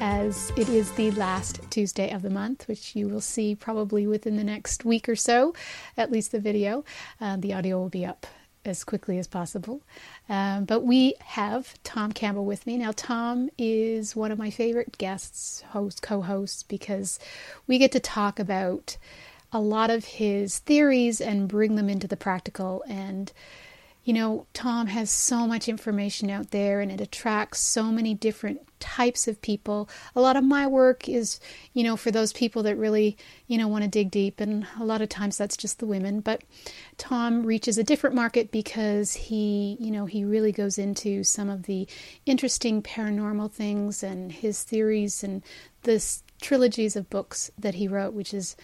as it is the last Tuesday of the month, which you will see probably within the next week or so, at least the video, uh, the audio will be up as quickly as possible. Um, but we have Tom Campbell with me. Now, Tom is one of my favorite guests, host, co hosts, because we get to talk about a lot of his theories and bring them into the practical. And, you know, Tom has so much information out there and it attracts so many different types of people. A lot of my work is, you know, for those people that really, you know, want to dig deep, and a lot of times that's just the women. But Tom reaches a different market because he, you know, he really goes into some of the interesting paranormal things and his theories and this trilogies of books that he wrote, which is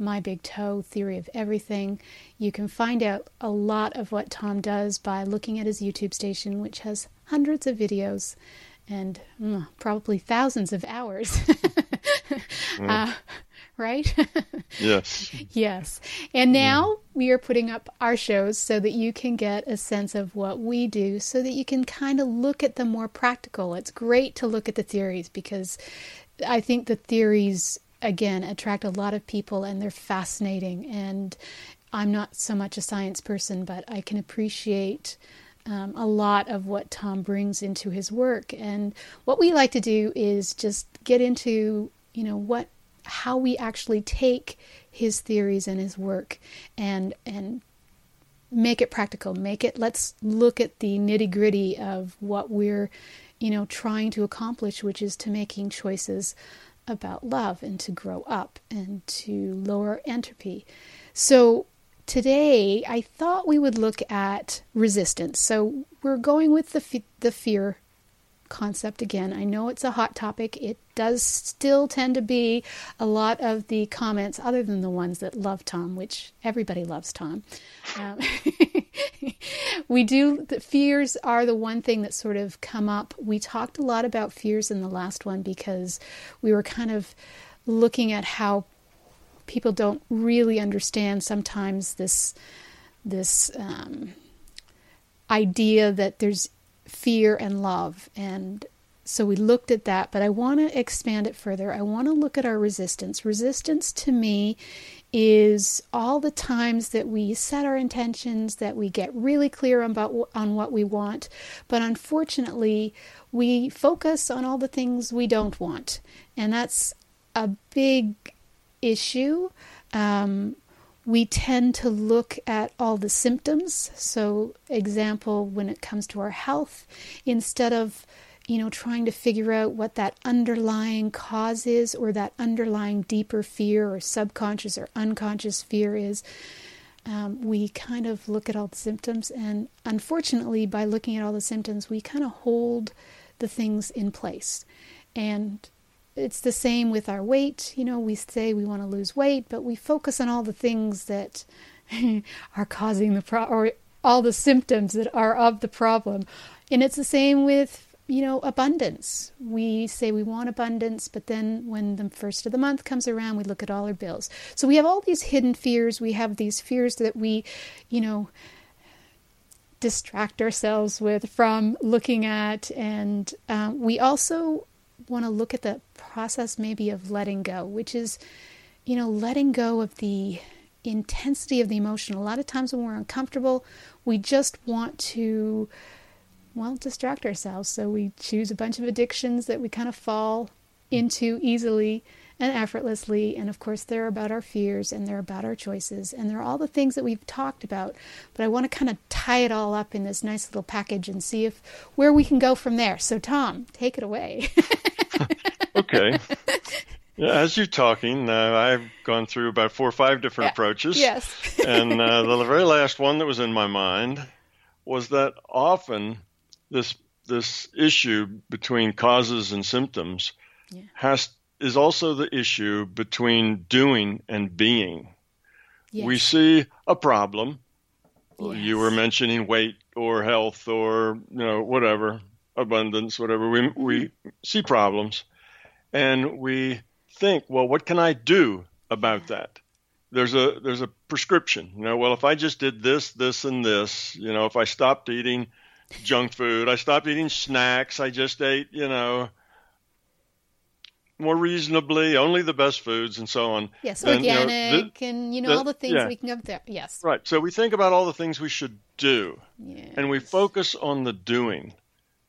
my Big TOE, Theory of Everything. You can find out a lot of what Tom does by looking at his YouTube station, which has hundreds of videos and mm, probably thousands of hours. mm. uh, right? yes. yes. And now mm. we are putting up our shows so that you can get a sense of what we do, so that you can kind of look at the more practical. It's great to look at the theories because I think the theories, again, attract a lot of people and they're fascinating. And I'm not so much a science person, but I can appreciate um, a lot of what Tom brings into his work. And what we like to do is just get into, you know, what how we actually take his theories and his work and and make it practical make it let's look at the nitty gritty of what we're you know trying to accomplish which is to making choices about love and to grow up and to lower entropy so today I thought we would look at resistance. So we're going with the f- the fear concept again. I know it's a hot topic. It does still tend to be a lot of the comments, other than the ones that love Tom, which everybody loves Tom. Um, we do, the fears are the one thing that sort of come up. We talked a lot about fears in the last one because we were kind of looking at how people don't really understand sometimes this this um, idea that there's fear and love. And so we looked at that but i want to expand it further. I want to look at our resistance. Resistance to me is all the times that we set our intentions that we get really clear about on what we want but unfortunately we focus on all the things we don't want. And that's a big issue. Um, we tend to look at all the symptoms. So, example, when it comes to our health, instead of you know, trying to figure out what that underlying cause is or that underlying deeper fear or subconscious or unconscious fear is, um, we kind of look at all the symptoms. And unfortunately, by looking at all the symptoms, we kind of hold the things in place. And it's the same with our weight. You know, we say we want to lose weight, but we focus on all the things that are causing the pro or all the symptoms that are of the problem. And it's the same with you know, abundance. We say we want abundance, but then when the first of the month comes around, we look at all our bills. So we have all these hidden fears. We have these fears that we, you know, distract ourselves with from looking at. And um, we also want to look at the process maybe of letting go, which is, you know, letting go of the intensity of the emotion. A lot of times when we're uncomfortable, we just want to, well, distract ourselves. So we choose a bunch of addictions that we kind of fall into easily and effortlessly. And of course, they're about our fears and they're about our choices and they're all the things that we've talked about. But I want to kind of tie it all up in this nice little package and see if where we can go from there. So, Tom, take it away. okay. Yeah, as you're talking, uh, I've gone through about four or five different yeah. approaches. Yes. and uh, the very last one that was in my mind was that often this this issue between causes and symptoms yeah. has is also the issue between doing and being. Yes. We see a problem. Yes. You were mentioning weight or health or you know whatever abundance, whatever. We we see problems, and we think, well, what can I do about mm-hmm. that? There's a there's a prescription. You know, well, if I just did this, this, and this, you know, if I stopped eating junk food, I stopped eating snacks, I just ate, you know, more reasonably, only the best foods, and so on. Yes, then, you know, organic the- and you know the- all the things yeah. we can go there. Yes. Right. So we think about all the things we should do. Yes. and we focus on the doing.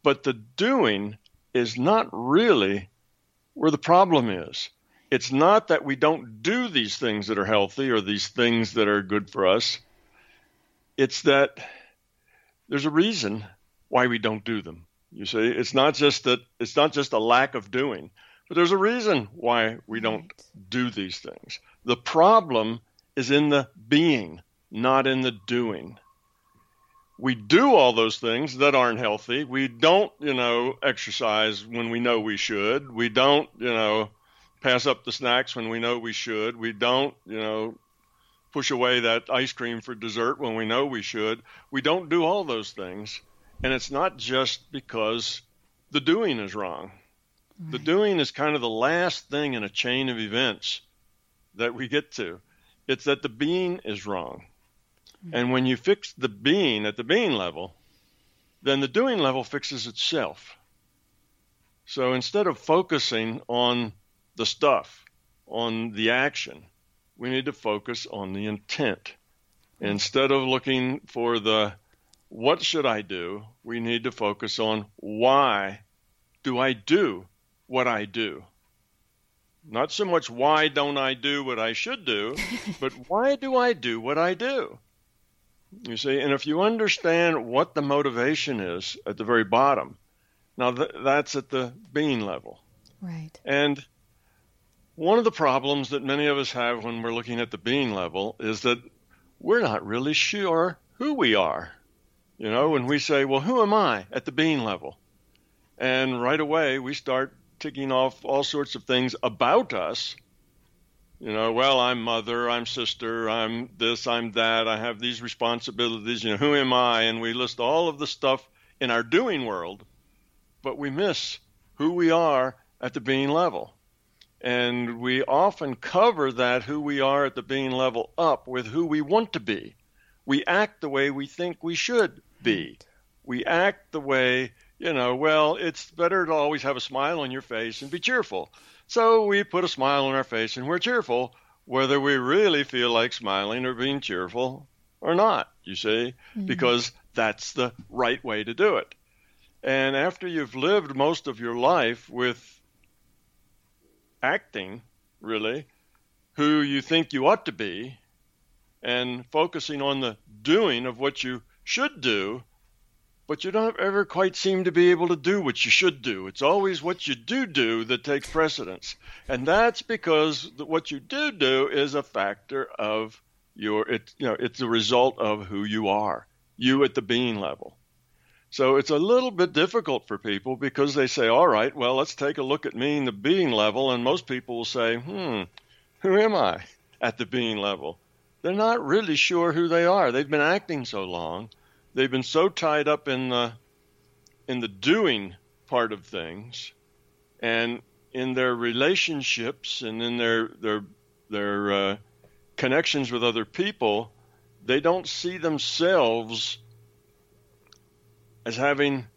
But the doing is not really where the problem is. It's not that we don't do these things that are healthy or these things that are good for us. It's that there's a reason why we don't do them. You see, it's not just that it's not just a lack of doing, but there's a reason why we don't do these things. The problem is in the being, not in the doing we do all those things that aren't healthy. We don't, you know, exercise when we know we should. We don't, you know, pass up the snacks when we know we should. We don't, you know, push away that ice cream for dessert when we know we should. We don't do all those things. And it's not just because the doing is wrong. The doing is kind of the last thing in a chain of events that we get to. It's that the being is wrong. Mm-hmm. And when you fix the being at the being level, then the doing level fixes itself. So instead of focusing on the stuff, on the action, we need to focus on the intent. Mm-hmm. Instead of looking for the what should I do, we need to focus on why do I do what I do? Not so much why don't I do what I should do, but why do I do what I do? You see, and if you understand what the motivation is at the very bottom, now th- that's at the being level. Right. And one of the problems that many of us have when we're looking at the being level is that we're not really sure who we are. You know, when we say, well, who am I at the being level? And right away we start ticking off all sorts of things about us. You know, well, I'm mother, I'm sister, I'm this, I'm that, I have these responsibilities, you know, who am I? And we list all of the stuff in our doing world, but we miss who we are at the being level. And we often cover that who we are at the being level up with who we want to be. We act the way we think we should be. We act the way, you know, well, it's better to always have a smile on your face and be cheerful. So we put a smile on our face and we're cheerful, whether we really feel like smiling or being cheerful or not, you see, mm-hmm. because that's the right way to do it. And after you've lived most of your life with acting, really, who you think you ought to be, and focusing on the doing of what you should do, but you don't ever quite seem to be able to do what you should do. It's always what you do do that takes precedence. And that's because what you do do is a factor of your, it, you know, it's the result of who you are, you at the being level. So it's a little bit difficult for people because they say, all right, well, let's take a look at me in the being level. And most people will say, hmm, who am I at the being level? They're not really sure who they are. They've been acting so long. They've been so tied up in the in the doing part of things and in their relationships and in their their their uh, connections with other people, they don't see themselves as having,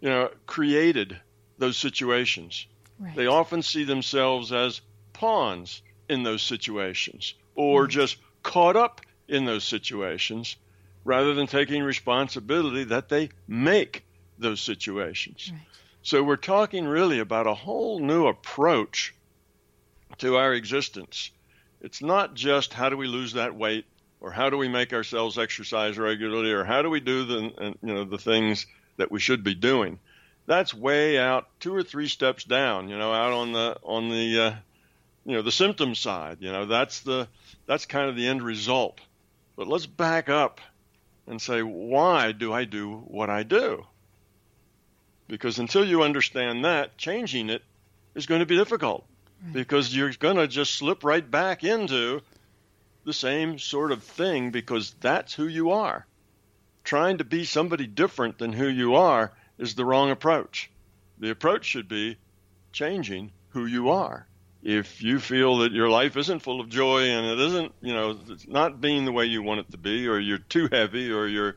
you know, created those situations. Right. They often see themselves as pawns in those situations or Right. just caught up in those situations rather than taking responsibility that they make those situations. Right. So we're talking really about a whole new approach to our existence. It's not just how do we lose that weight or how do we make ourselves exercise regularly or how do we do the uh, you know the things that we should be doing. That's way out two or three steps down, you know, out on the on the uh, you know the symptom side. You know, that's the that's kind of the end result. But let's back up and say, why do I do what I do? Because until you understand that, changing it is going to be difficult. right. because you're going to just slip right back into the same sort of thing because that's who you are. Trying to be somebody different than who you are is the wrong approach. The approach should be changing who you are. If you feel that your life isn't full of joy and it isn't, you know, it's not being the way you want it to be, or you're too heavy, or you're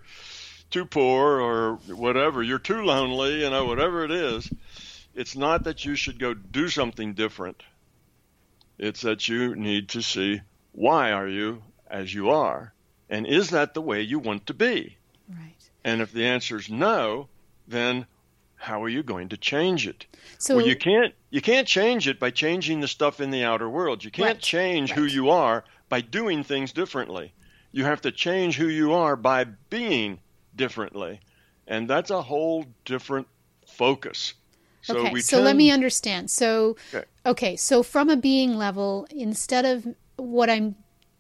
too poor, or whatever, you're too lonely, you know, whatever it is, it's not that you should go do something different. It's that you need to see why are you as you are? And is that the way you want to be? Right. And if the answer is no, then how are you going to change it? So well, you can't you can't change it by changing the stuff in the outer world. You can't right, change right. who you are by doing things differently. You have to change who you are by being differently. And that's a whole different focus. So okay, so tend, let me understand. So Okay. okay, so from a being level, instead of what I'm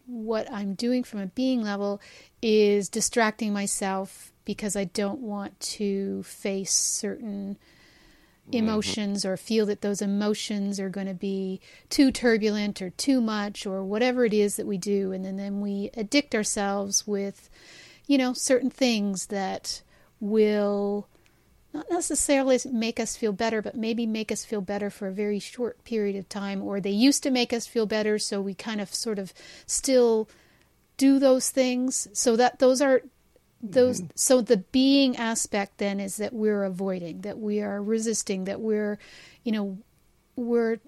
what I'm doing from a being level is distracting myself because I don't want to face certain mm-hmm. emotions or feel that those emotions are going to be too turbulent or too much or whatever it is that we do. And then, then we addict ourselves with you know certain things that will not necessarily make us feel better, but maybe make us feel better for a very short period of time, or they used to make us feel better, so we kind of sort of still do those things. So that those are those mm-hmm. so the being aspect then is that we're avoiding, that we are resisting, that we're you know we're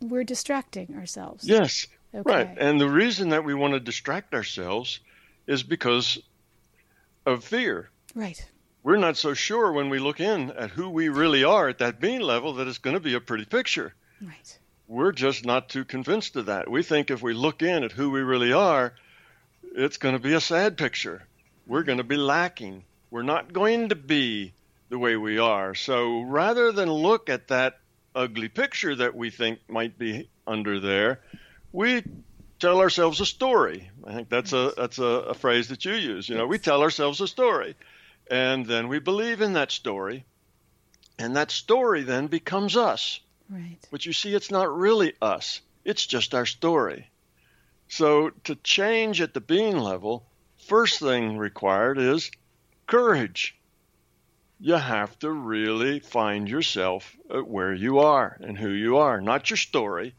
we're distracting ourselves. Yes. Okay. Right. And the reason that we want to distract ourselves is because of fear. Right. We're not so sure when we look in at who we really are at that being level that it's going to be a pretty picture. Right. We're just not too convinced of that. We think if we look in at who we really are, it's going to be a sad picture. We're going to be lacking. We're not going to be the way we are. So rather than look at that ugly picture that we think might be under there, we tell ourselves a story. I think that's a that's a, a phrase that you use. You know, we tell ourselves a story, and then we believe in that story, and that story then becomes us. Right. But you see, it's not really us. It's just our story. So to change at the being level, first thing required is courage. You have to really find yourself at where you are and who you are, not your story,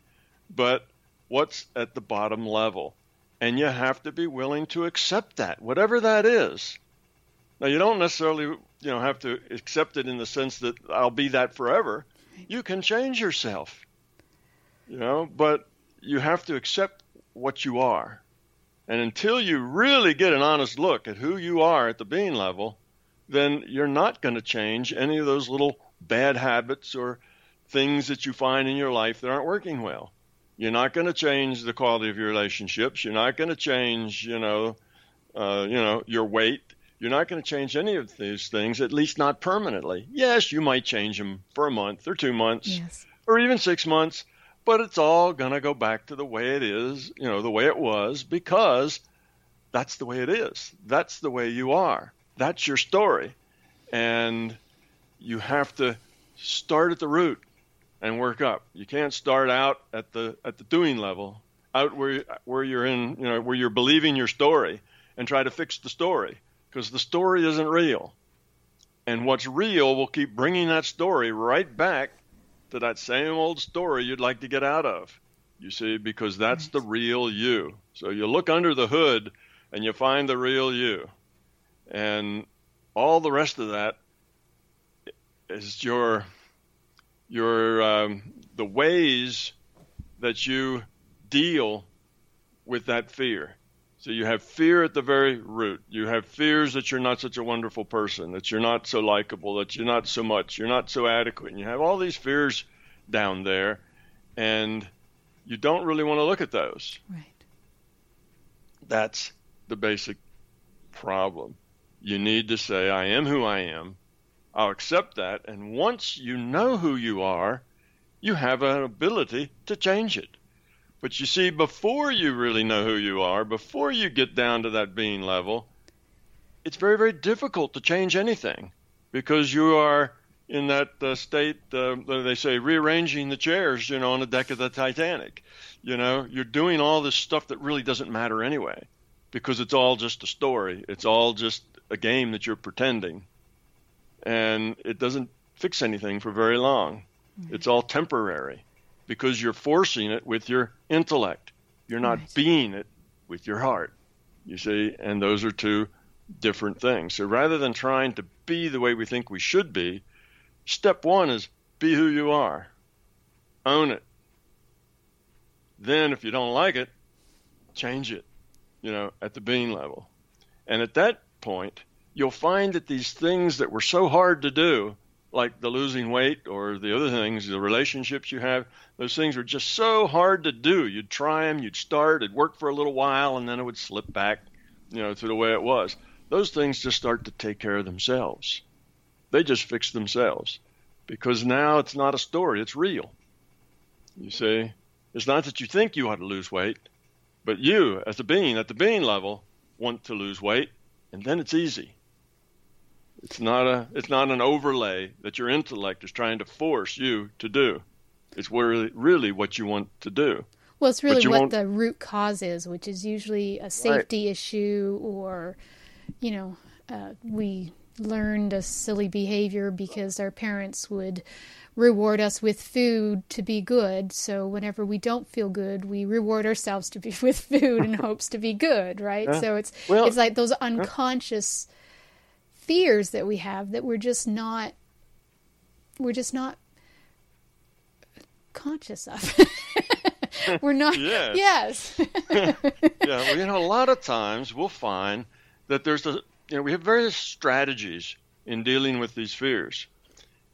but what's at the bottom level. And you have to be willing to accept that, whatever that is. Now, you don't necessarily, you know, have to accept it in the sense that I'll be that forever. You can change yourself, you know, but you have to accept what you are. And until you really get an honest look at who you are at the being level, then you're not going to change any of those little bad habits or things that you find in your life that aren't working well. You're not going to change the quality of your relationships. You're not going to change, you know, uh, you know, your weight. You're not going to change any of these things, at least not permanently. Yes, you might change them for a month or two months Yes. or even six months, but it's all going to go back to the way it is, you know, the way it was, because that's the way it is. That's the way you are. That's your story. And you have to start at the root and work up. You can't start out at the at the doing level, out where where you're in, you know, where you're believing your story and try to fix the story because the story isn't real. And what's real will keep bringing that story right back to that same old story you'd like to get out of. You see, because that's the real you. So you look under the hood and you find the real you. And all the rest of that is your your um, the ways that you deal with that fear. So you have fear at the very root. You have fears that you're not such a wonderful person, that you're not so likable, that you're not so much, you're not so adequate. And you have all these fears down there, and you don't really want to look at those. Right. That's the basic problem. You need to say, I am who I am. I'll accept that. And once you know who you are, you have an ability to change it. But you see, before you really know who you are, before you get down to that being level, it's very, very difficult to change anything because you are in that uh, state. Uh, they say rearranging the chairs, you know, on the deck of the Titanic. You know, you're doing all this stuff that really doesn't matter anyway, because it's all just a story. It's all just a game that you're pretending, and it doesn't fix anything for very long. Mm-hmm. It's all temporary, because you're forcing it with your intellect. You're not right. being it with your heart. You see, and those are two different things. So rather than trying to be the way we think we should be, step one is be who you are, own it. Then, if you don't like it, change it, you know, at the being level. And at that point, you'll find that these things that were so hard to do, like the losing weight or the other things, the relationships you have, those things are just so hard to do. You'd try them, you'd start, it'd work for a little while, and then it would slip back, you know, to the way it was those things just start to take care of themselves. They just fix themselves because now it's not a story, it's real. You see, it's not that you think you ought to lose weight, but you, as a being, at the being level, want to lose weight, and then it's easy. It's not a it's not an overlay that your intellect is trying to force you to do. It's really really what you want to do. Well, it's really what the root cause is, which is usually a safety right. issue or you know, uh, we learned a silly behavior because our parents would reward us with food to be good. So whenever we don't feel good, we reward ourselves to be with food in hopes to be good, right? Yeah. So it's well, it's like those unconscious fears that we have that we're just not we're just not conscious of. we're not yes. yes. yeah, well, you know, a lot of times we'll find that there's a you know we have various strategies in dealing with these fears,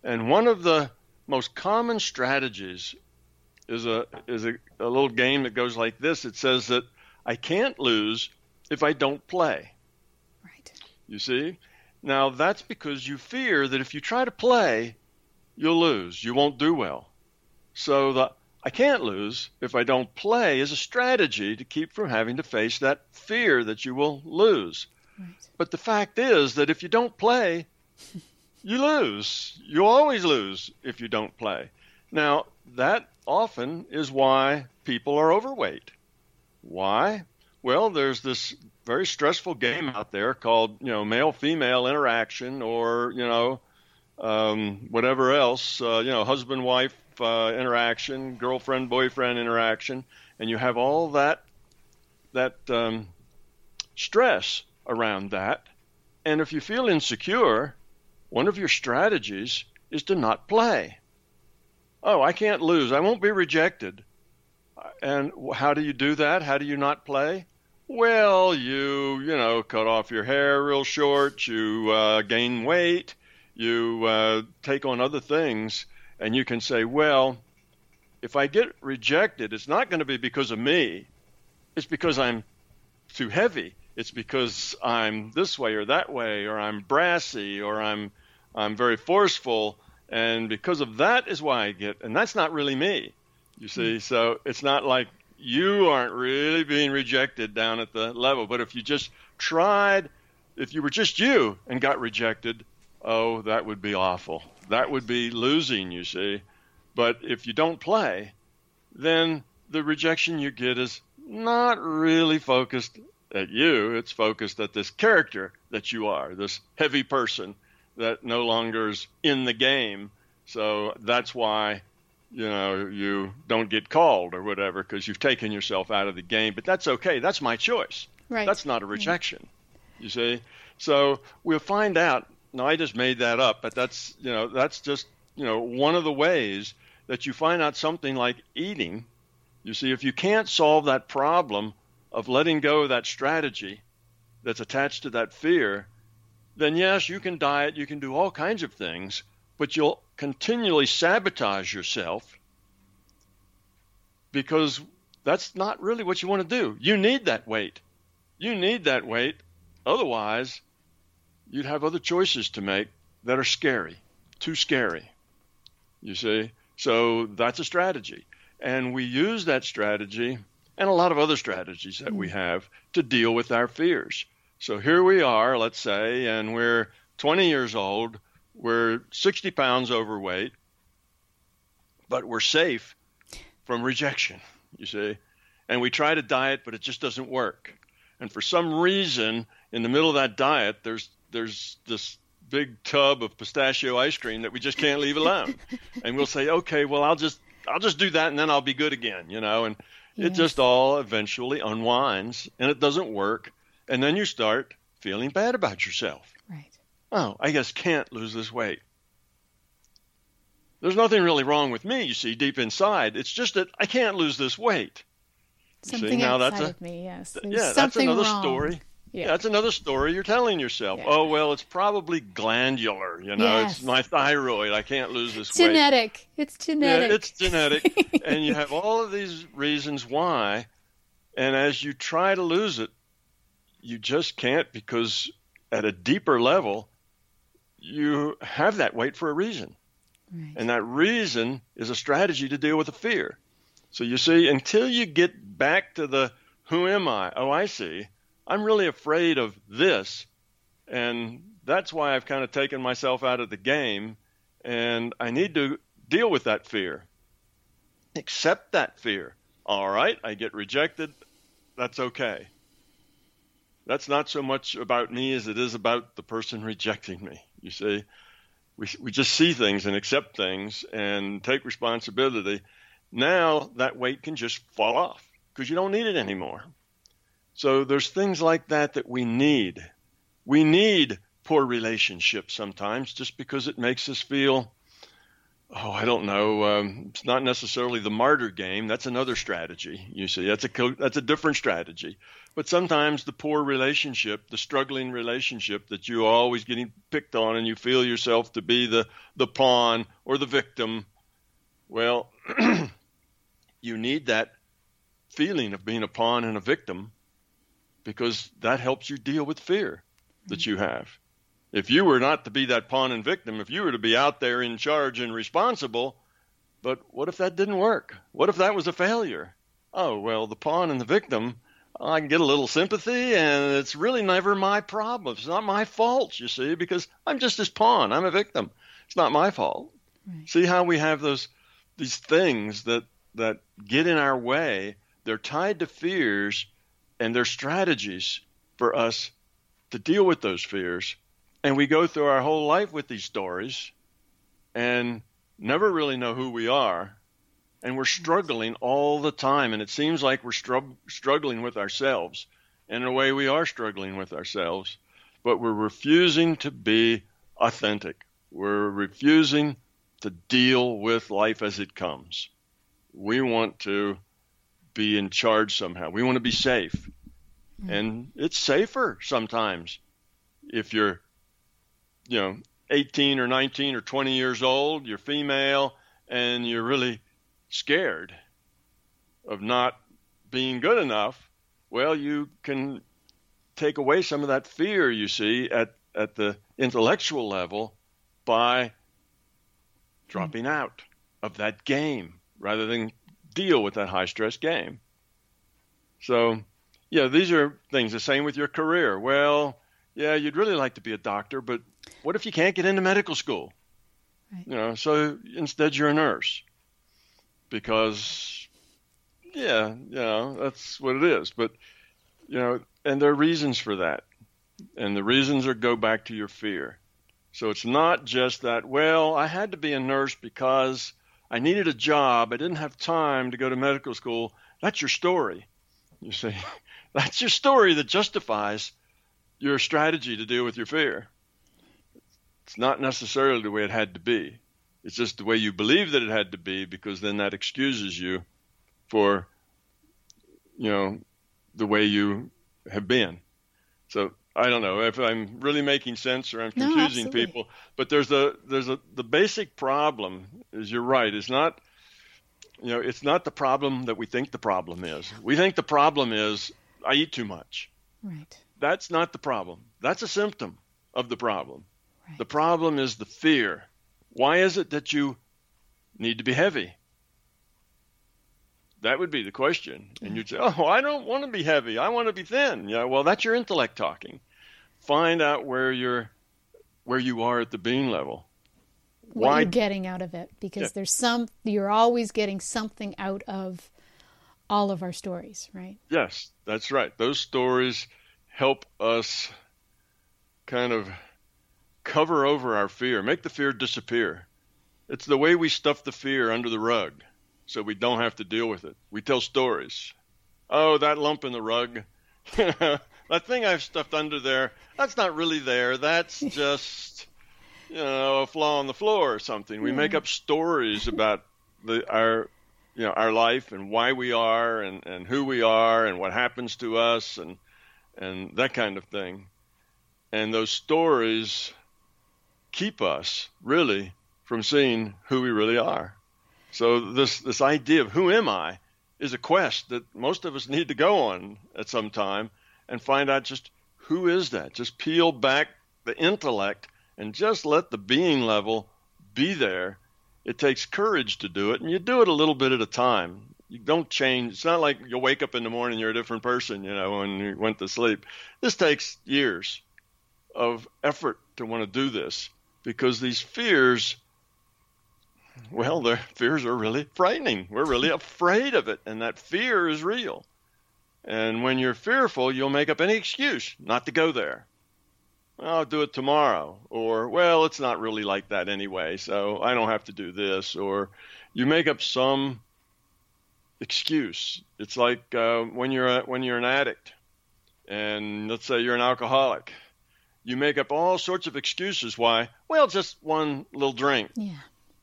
and one of the most common strategies is a is a, a little game that goes like this. It says that I can't lose if I don't play. Right. You see? Now that's because you fear that if you try to play, you'll lose. You won't do well. So the I can't lose if I don't play is a strategy to keep from having to face that fear that you will lose. But the fact is that if you don't play, you lose. You always lose if you don't play. Now, that often is why people are overweight. Why? Well, there's this very stressful game out there called, you know, male female interaction or, you know, um, whatever else, uh, you know, husband wife uh, interaction, girlfriend boyfriend interaction, and you have all that that um, stress around that. And if you feel insecure, one of your strategies is to not play. Oh, I can't lose. I won't be rejected. And how do you do that? How do you not play? Well, you, you know, cut off your hair real short, you uh, gain weight, you uh, take on other things, and you can say, well, if I get rejected, it's not going to be because of me, it's because I'm too heavy it's because I'm this way or that way, or I'm brassy, or I'm I'm very forceful, and because of that is why I get. And that's not really me, you see. Hmm. So it's not like you aren't really being rejected down at the level. But if you just tried, if you were just you and got rejected, oh, that would be awful. That would be losing, you see. But if you don't play, then the rejection you get is not really focused at you, it's focused at this character that you are, this heavy person that no longer is in the game. So that's why, you know, you don't get called or whatever because you've taken yourself out of the game. But that's okay. That's my choice. Right. That's not a rejection. You see? So we'll find out. Now, I just made that up, but that's, you know, that's just, you know, one of the ways that you find out something like eating. You see, if you can't solve that problem of letting go of that strategy that's attached to that fear, then yes, you can diet, you can do all kinds of things, but you'll continually sabotage yourself because that's not really what you want to do. You need that weight. You need that weight. Otherwise, you'd have other choices to make that are scary, too scary. You see? So that's a strategy. And we use that strategy and a lot of other strategies that we hmm. have to deal with our fears. So here we are, let's say, and we're 20 years old. We're 60 pounds overweight, but we're safe from rejection, you see. And we try to diet, but it just doesn't work. And for some reason, in the middle of that diet, there's there's this big tub of pistachio ice cream that we just can't leave alone. and we'll say, okay, well, I'll just I'll just do that, and then I'll be good again, you know. And yes. it just all eventually unwinds, and it doesn't work. And then you start feeling bad about yourself. Right. Oh, I just can't lose this weight. There's nothing really wrong with me, you see, deep inside. It's just that I can't lose this weight. Something see, now that's a, of me, yes. There's yeah, that's another wrong. story. Yeah. That's another story you're telling yourself. Yeah. Oh well, it's probably glandular. You know, yes. it's my thyroid. I can't lose this genetic. weight. It's genetic. Yeah, it's genetic, and you have all of these reasons why. And as you try to lose it, you just can't because at a deeper level, you have that weight for a reason. Right. And that reason is a strategy to deal with the fear. So you see, until you get back to the who am I? Oh, I see. I'm really afraid of this. And that's why I've kind of taken myself out of the game. And I need to deal with that fear. Accept that fear. All right, I get rejected. That's okay. That's not so much about me as it is about the person rejecting me. You see, we, we just see things and accept things and take responsibility. Now that weight can just fall off because you don't need it anymore. So there's things like that that we need. We need poor relationships sometimes just because it makes us feel, oh, I don't know. Um, it's not necessarily the martyr game. That's another strategy. You see, that's a that's a different strategy. But sometimes the poor relationship, the struggling relationship that you're always getting picked on, and you feel yourself to be the the pawn or the victim. Well, you need that feeling of being a pawn and a victim because that helps you deal with fear that you have. If you were not to be that pawn and victim, if you were to be out there in charge and responsible, but what if that didn't work? What if that was a failure? Oh, well, the pawn and the victim, I can get a little sympathy, and it's really never my problem. It's not my fault, you see, because I'm just his pawn. I'm a victim. It's not my fault. Right. See how we have those these things that that get in our way. They're tied to fears and they're strategies for us to deal with those fears. And we go through our whole life with these stories and never really know who we are. And we're struggling all the time. And it seems like we're str- struggling with ourselves. And in a way, we are struggling with ourselves. But we're refusing to be authentic. We're refusing to deal with life as it comes. We want to be in charge somehow. We want to be safe. Mm. And it's safer sometimes if you're, you know, 18 or 19 or 20 years old, you're female, and you're really scared of not being good enough. Well, you can take away some of that fear you see at, at the intellectual level by dropping out of that game rather than deal with that high stress game. So, yeah, these are things. The same with your career. Well, yeah, you'd really like to be a doctor, but what if you can't get into medical school? Right. You know, so instead you're a nurse because, yeah, you know, that's what it is. But, you know, and there are reasons for that. And the reasons are go back to your fear. So it's not just that, well, I had to be a nurse because I needed a job. I didn't have time to go to medical school. That's your story. You see, that's your story that justifies your strategy to deal with your fear. It's not necessarily the way it had to be. It's just the way you believe that it had to be because then that excuses you for, you know, the way you have been. So I don't know if I'm really making sense or I'm confusing no, people, but there's a there's a the basic problem is you're right. It's not you know it's not the problem that we think the problem is. We think the problem is I eat too much. Right. That's not the problem. That's a symptom of the problem. Right. The problem is the fear. Why is it that you need to be heavy? That would be the question. And you'd say, "Oh, I don't want to be heavy. I want to be thin." Yeah, well, that's your intellect talking find out where you're where you are at the being level what Why? you're getting out of it because yeah. there's some you're always getting something out of all of our stories, right? Yes, that's right. Those stories help us kind of cover over our fear, make the fear disappear. It's the way we stuff the fear under the rug so we don't have to deal with it. We tell stories. Oh, that lump in the rug. that thing I've stuffed under there, that's not really there. That's just, you know, a flaw on the floor or something. We make up stories about the our you know our life and why we are and, and who we are and what happens to us and and that kind of thing. And those stories keep us really from seeing who we really are. So this this idea of who am I is a quest that most of us need to go on at some time and find out just who is that. Just peel back the intellect and just let the being level be there. It takes courage to do it, and you do it a little bit at a time. You don't change. It's not like you wake up in the morning you're a different person, you know, when you went to sleep. This takes years of effort to want to do this because these fears well, the fears are really frightening. We're really afraid of it, and that fear is real. And when you're fearful, you'll make up any excuse not to go there. I'll do it tomorrow. Or, well, it's not really like that anyway, so I don't have to do this. Or you make up some excuse. It's like uh, when you're a, when you're an addict, and let's say you're an alcoholic, you make up all sorts of excuses why. Well, just one little drink. Yeah.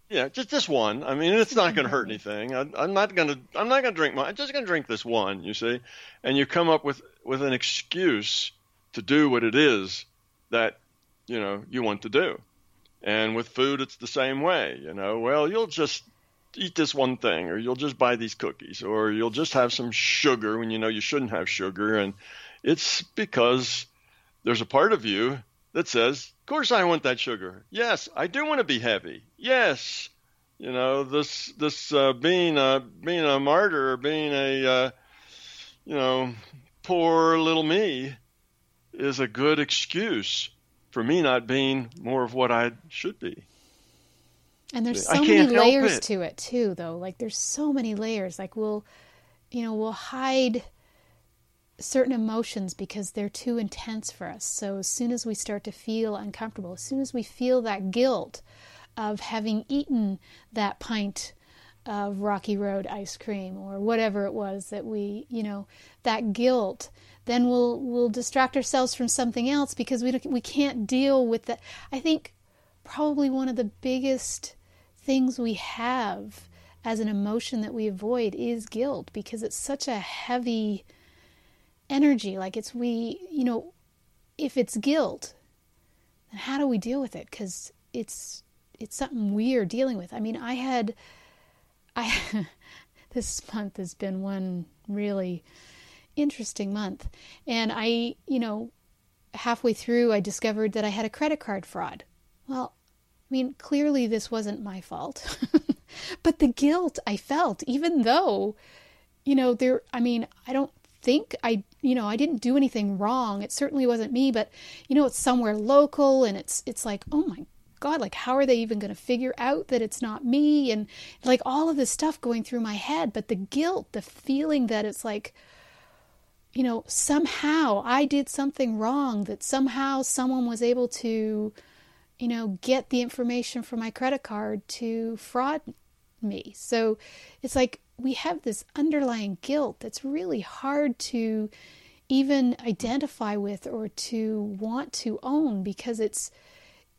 Yeah, just this one. I mean, it's not going to hurt anything. I, am not going to. I'm not going to drink my. I'm just going to drink this one. You see, and you come up with with an excuse to do what it is that you know you want to do. And with food, it's the same way. You know, well, you'll just eat this one thing, or you'll just buy these cookies, or you'll just have some sugar when you know you shouldn't have sugar, and it's because there's a part of you that says, "Of course I want that sugar. Yes, I do want to be heavy. Yes, you know this this uh, being a being a martyr, or being a uh, you know poor little me, is a good excuse for me not being more of what I should be." And there's so many layers it. to it too, though. Like there's so many layers. Like we'll, you know, we'll hide certain emotions because they're too intense for us. So as soon as we start to feel uncomfortable, as soon as we feel that guilt of having eaten that pint of Rocky Road ice cream or whatever it was that we, you know, that guilt, then we'll we'll distract ourselves from something else because we we can't deal with that. I think probably one of the biggest things we have as an emotion that we avoid is guilt because it's such a heavy energy. Like it's we, you know, if it's guilt, then how do we deal with it? Because it's it's something we are dealing with. I mean, I had, I this month has been one really interesting month, and I, you know, halfway through I discovered that I had a credit card fraud. Well, I mean, clearly this wasn't my fault. but the guilt I felt, even though, you know, there, I mean, I don't think I, you know, I didn't do anything wrong. It certainly wasn't me, but you know, it's somewhere local and it's it's like, "Oh my god, like how are they even going to figure out that it's not me?" And like all of this stuff going through my head, but the guilt, the feeling that it's like you know, somehow I did something wrong, that somehow someone was able to, you know, get the information from my credit card to fraud me. So it's like we have this underlying guilt that's really hard to even identify with or to want to own because it's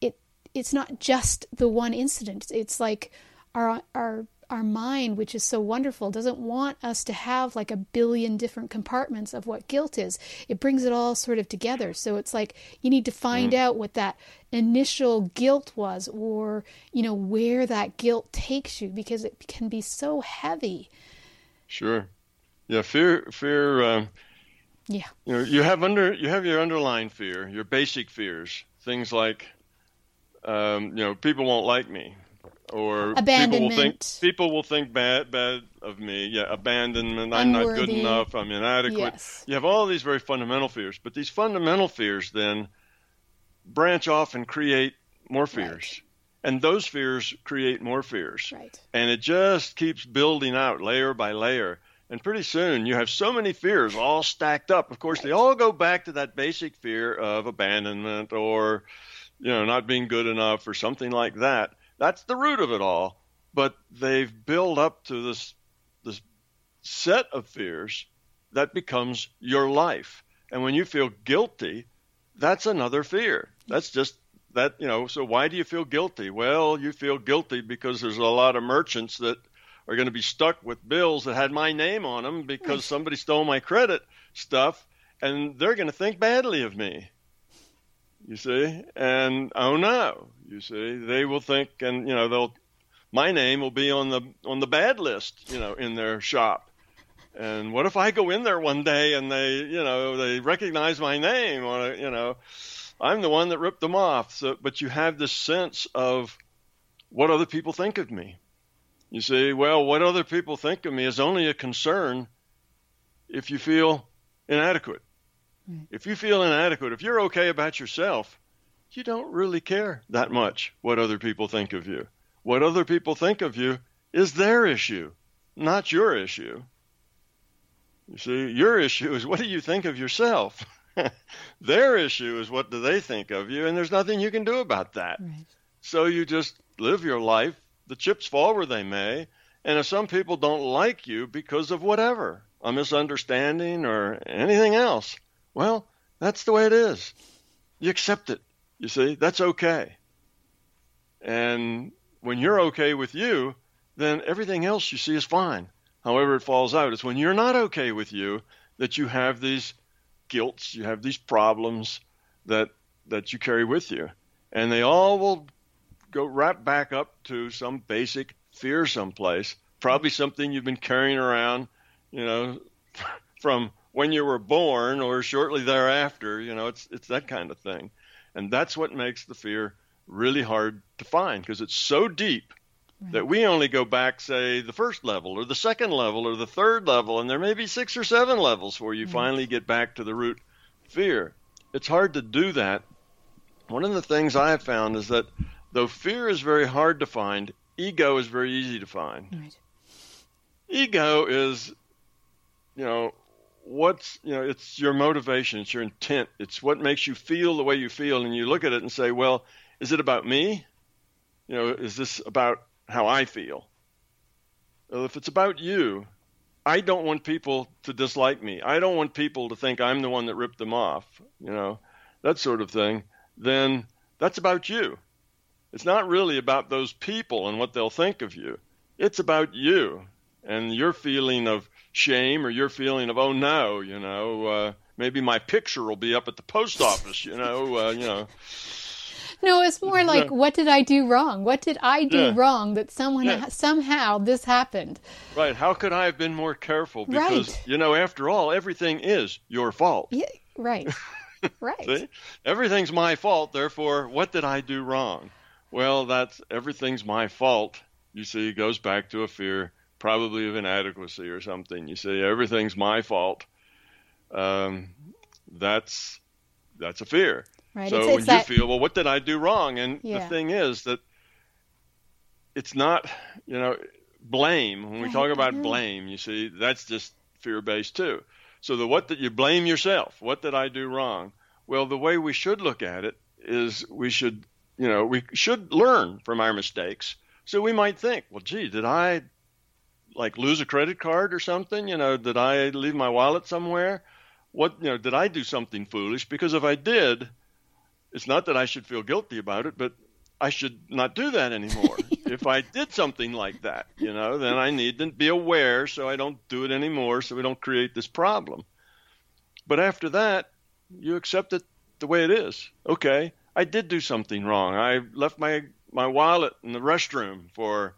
it it's not just the one incident. It's like our our our mind, which is so wonderful, doesn't want us to have like a billion different compartments of what guilt is. It brings it all sort of together. So it's like you need to find mm. out what that initial guilt was or, you know, where that guilt takes you because it can be so heavy. Sure. Yeah, fear fear um, yeah. You know, you have under you have your underlying fear, your basic fears. Things like um, you know, people won't like me or people will think people will think bad bad of me. Yeah, abandonment. I'm not good enough. I'm inadequate. Yes. You have all these very fundamental fears, but these fundamental fears then branch off and create more fears, right. And those fears create more fears. Right. And it just keeps building out layer by layer. And pretty soon you have so many fears all stacked up. Of course, right. they all go back to that basic fear of abandonment or, you know, not being good enough or something like that. That's the root of it all. But they've built up to this this set of fears that becomes your life. And when you feel guilty, that's another fear. That's just that, you know, so why do you feel guilty? Well, you feel guilty because there's a lot of merchants that are going to be stuck with bills that had my name on them because somebody stole my credit stuff and they're going to think badly of me. You see? And oh no, you see, they will think and you know, they'll my name will be on the on the bad list, you know, in their shop. And what if I go in there one day and they, you know, they recognize my name a, you know, I'm the one that ripped them off. So, but you have this sense of what other people think of me. You see, well, what other people think of me is only a concern if you feel inadequate. If you feel inadequate, if you're okay about yourself, you don't really care that much what other people think of you. What other people think of you is their issue, not your issue. You see, your issue is what do you think of yourself? Their issue is what do they think of you, and there's nothing you can do about that. Right. So you just live your life. The chips fall where they may, and if some people don't like you because of whatever, a misunderstanding or anything else, well, that's the way it is. You accept it. You see, that's okay. And when you're okay with you, then everything else you see is fine however it falls out. It's when you're not okay with you that you have these guilts, you have these problems that that you carry with you. And they all will go wrap back up to some basic fear someplace, probably something you've been carrying around, you know, from when you were born or shortly thereafter, you know, it's it's that kind of thing. And that's what makes the fear really hard to find because it's so deep that we only go back, say, the first level or the second level or the third level, and there may be six or seven levels where you finally get back to the root fear. It's hard to do that. One of the things I have found is that though fear is very hard to find, ego is very easy to find. Right. Ego is, you know, what's you know it's your motivation it's your intent it's what makes you feel the way you feel and you look at it and say well is it about me you know is this about how I feel. well, If it's about you, I don't want people to dislike me. I don't want people to think I'm the one that ripped them off, you know, that sort of thing. Then that's about you. It's not really about those people and what they'll think of you. It's about you and your feeling of shame or your feeling of, oh no, you know, uh, maybe my picture will be up at the post office, you know, uh, you know. No, it's more like, what did I do wrong? What did I do yeah. wrong that someone yeah. somehow this happened? Right. How could I have been more careful? Because right. you know, after all, everything is your fault. Yeah. Right. right. See? Everything's my fault. Therefore, what did I do wrong? Well, that's everything's my fault. You see, goes back to a fear, probably of inadequacy or something. You see, everything's my fault. Um, that's that's a fear. Right. So it's, it's when that... you feel, well, what did I do wrong? And yeah. the thing is that it's not, you know, blame. When we talk about mm-hmm. blame, you see, that's just fear based too. So the what that you blame yourself. What did I do wrong? Well, the way we should look at it is we should, you know, we should learn from our mistakes. So we might think, well, gee, did I like lose a credit card or something? You know, did I leave my wallet somewhere? What, you know, did I do something foolish? Because if I did, it's not that I should feel guilty about it, but I should not do that anymore. if I did something like that, you know, then I need to be aware so I don't do it anymore so we don't create this problem. But after that, you accept it the way it is. Okay, I did do something wrong. I left my my wallet in the restroom for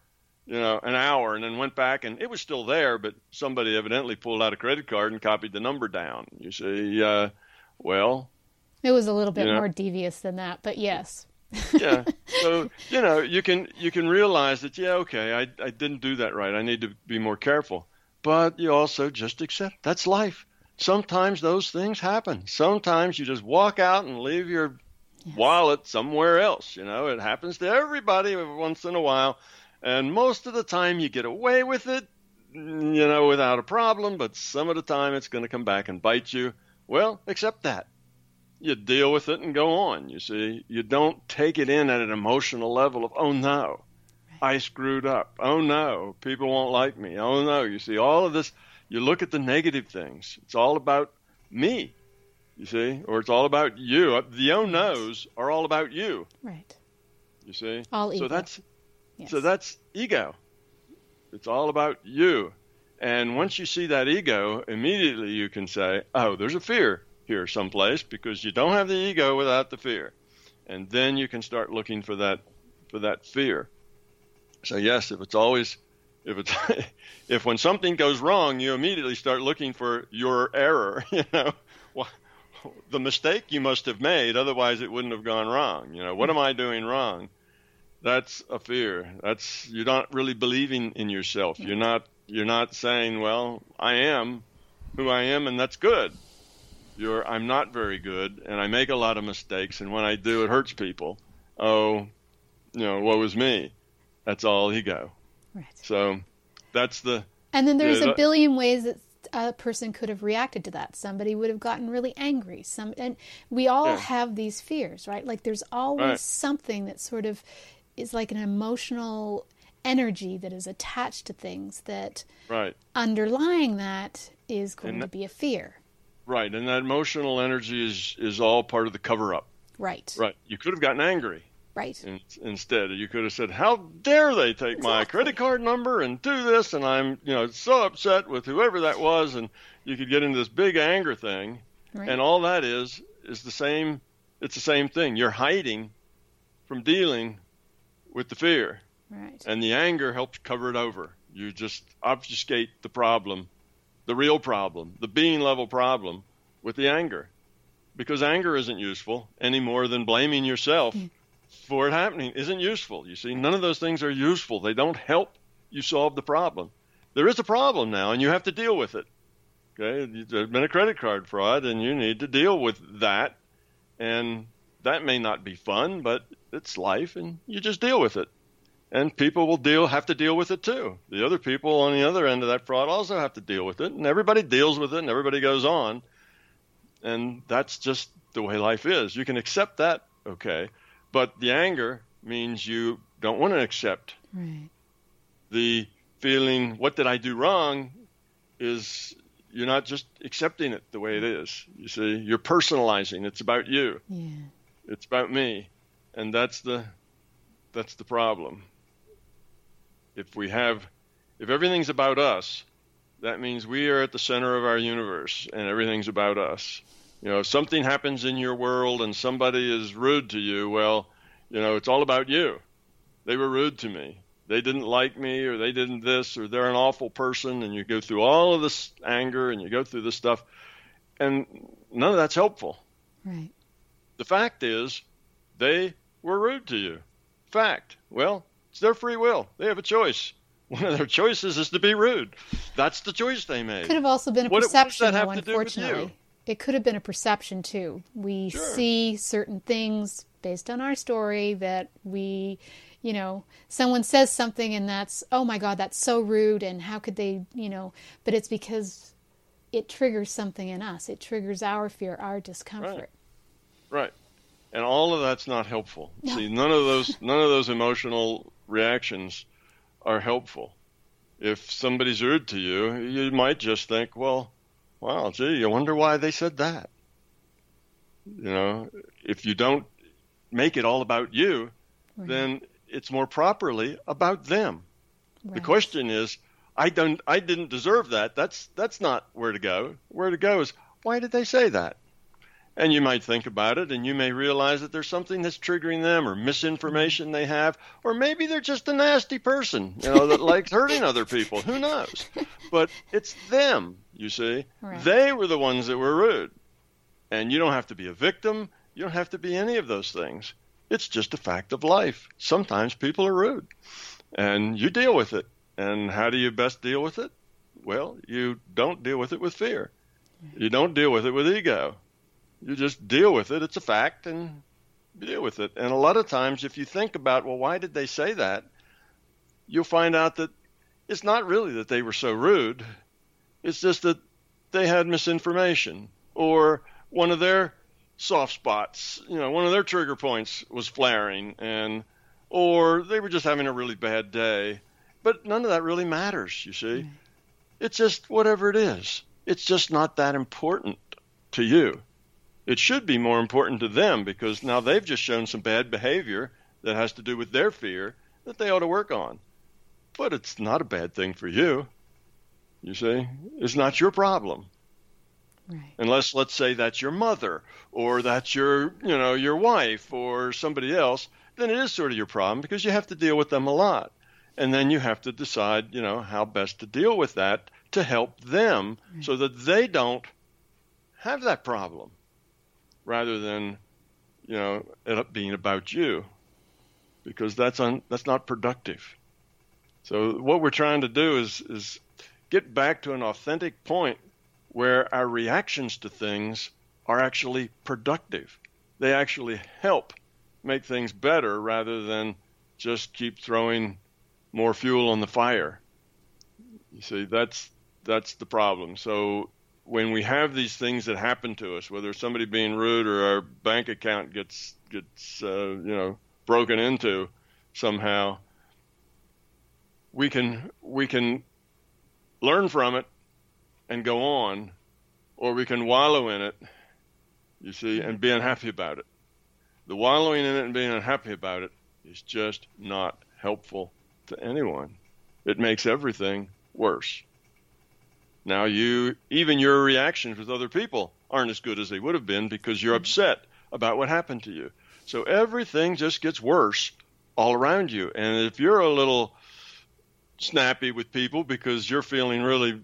you know an hour and then went back and it was still there, but somebody evidently pulled out a credit card and copied the number down. You see, uh, well, it was a little bit you know? more devious than that, but yes. yeah. So, you know, you can you can realize that yeah, okay, I I didn't do that right. I need to be more careful. But you also just accept that's life. Sometimes those things happen. Sometimes you just walk out and leave your yes. wallet somewhere else. You know, it happens to everybody once in a while. And most of the time you get away with it, you know, without a problem, but some of the time it's going to come back and bite you. Well, accept that. You deal with it and go on, you see. You don't take it in at an emotional level of, oh no, I screwed up. Oh no, people won't like me. Oh no, you see, all of this, you look at the negative things. It's all about me, you see, or it's all about you. The oh no's are all about you. Right. You see? All. So that's, yes. so that's ego. It's all about you. And once you see that ego, immediately you can say, oh, there's a fear here someplace because you don't have the ego without the fear. And then you can start looking for that for that fear. So yes, if it's always if it's if when something goes wrong, you immediately start looking for your error, you know, well, the mistake you must have made, otherwise it wouldn't have gone wrong. You know, what mm. am I doing wrong? That's a fear. That's you're not really believing in yourself. You're not you're not saying, well, I am who I am and that's good. You're I'm not very good and I make a lot of mistakes and when I do it hurts people. Oh, you know, what was me? That's all ego. Right. So that's the And then there's a billion ways that a person could have reacted to that. Somebody would have gotten really angry. Some and we all yeah. have these fears, right? Like there's always right. something that sort of is like an emotional energy that is attached to things that right. underlying that is going that, to be a fear. Right and that emotional energy is is all part of the cover up right. Right you could have gotten angry. Right. In, instead you could have said how dare they take exactly. my credit card number and do this and i'm you know so upset with whoever that was and you could get into this big anger thing right. and all that is is the same it's the same thing. You're hiding from dealing with the fear. Right. And the anger helps cover it over. You just obfuscate the problem, the real problem, the being level problem with the anger. Because anger isn't useful any more than blaming yourself mm. for it happening isn't useful. You see, none of those things are useful. They don't help you solve the problem. There is a problem now, and you have to deal with it. Okay, there's been a credit card fraud, and you need to deal with that. And that may not be fun, but it's life, and you just deal with it. And people will deal have to deal with it too. The other people on the other end of that fraud also have to deal with it, and everybody deals with it, and everybody goes on. And that's just the way life is. You can accept that, okay, but the anger means you don't want to accept. Right. The feeling, "What did I do wrong?" is you're not just accepting it the way it is. You see, you're personalizing. It's about you. Yeah. It's about me and that's the that's the problem. If we have if everything's about us, that means we are at the center of our universe and everything's about us. You know, if something happens in your world and somebody is rude to you, well, you know, it's all about you. They were rude to me. They didn't like me or they didn't this or they're an awful person and you go through all of this anger and you go through this stuff and none of that's helpful. Right. The fact is they were rude to you. Fact. Well, it's their free will. They have a choice. One of their choices is to be rude. That's the choice they made. Could have also been a what, perception, though, unfortunately. It could have been a perception, too. We sure. see certain things based on our story that we, you know, someone says something and that's, oh my God, that's so rude, and how could they, you know, but it's because it triggers something in us. It triggers our fear, our discomfort. Right. right and all of that's not helpful. No. See, none of those none of those emotional reactions are helpful. If somebody's rude to you, you might just think, well, wow, gee, you wonder why they said that. You know, if you don't make it all about you, right. then it's more properly about them. Right. The question is, I don't I didn't deserve that. That's that's not where to go. Where to go is why did they say that? And you might think about it and you may realize that there's something that's triggering them or misinformation they have, or maybe they're just a nasty person, you know, that likes hurting other people. Who knows? But it's them, you see. Right. They were the ones that were rude. And you don't have to be a victim. You don't have to be any of those things. It's just a fact of life. Sometimes people are rude. And you deal with it. And how do you best deal with it? Well, you don't deal with it with fear. You don't deal with it with ego you just deal with it. It's a fact, and deal with it. And a lot of times, if you think about, well, why did they say that? You'll find out that it's not really that they were so rude. It's just that they had misinformation or one of their soft spots, you know, one of their trigger points was flaring and or they were just having a really bad day. But none of that really matters, you see. Mm. It's just whatever it is. It's just not that important to you. It should be more important to them because now they've just shown some bad behavior that has to do with their fear that they ought to work on. But it's not a bad thing for you. You see, it's not your problem. Right. Unless, let's say, that's your mother or that's your, you know, your wife or somebody else, then it is sort of your problem because you have to deal with them a lot. And then you have to decide, you know, how best to deal with that to help them right. so that they don't have that problem rather than, you know, it up being about you because that's un, that's not productive. So what we're trying to do is is get back to an authentic point where our reactions to things are actually productive. They actually help make things better rather than just keep throwing more fuel on the fire. You see, that's that's the problem. So when we have these things that happen to us, whether somebody being rude or our bank account gets gets uh, you know broken into somehow, we can we can learn from it and go on, or we can wallow in it, you see, and be unhappy about it. The wallowing in it and being unhappy about it is just not helpful to anyone. It makes everything worse. Now you even your reactions with other people aren't as good as they would have been because you're mm-hmm. upset about what happened to you. So everything just gets worse all around you. And if you're a little snappy with people because you're feeling really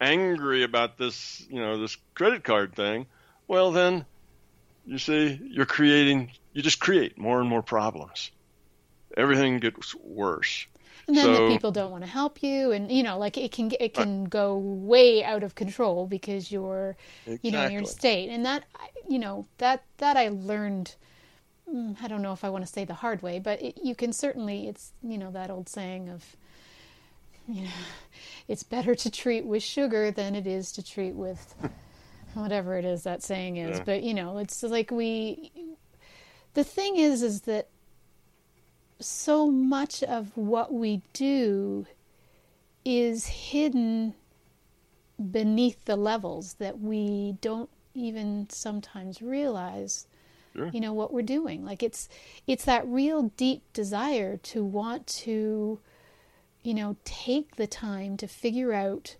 angry about this, you know, this credit card thing, well then you see you're creating you just create more and more problems. Everything gets worse. And then so, the people don't want to help you, and you know, like it can it can go way out of control because you're, exactly. you know, in your state, and that you know that that I learned. Mm, I don't know if I want to say the hard way, but it, you can certainly. It's you know that old saying of you know, it's better to treat with sugar than it is to treat with whatever it is that saying is. Yeah. But you know, it's like we. The thing is, is that so much of what we do is hidden beneath the levels that we don't even sometimes realize sure. you know what we're doing like it's it's that real deep desire to want to you know, take the time to figure out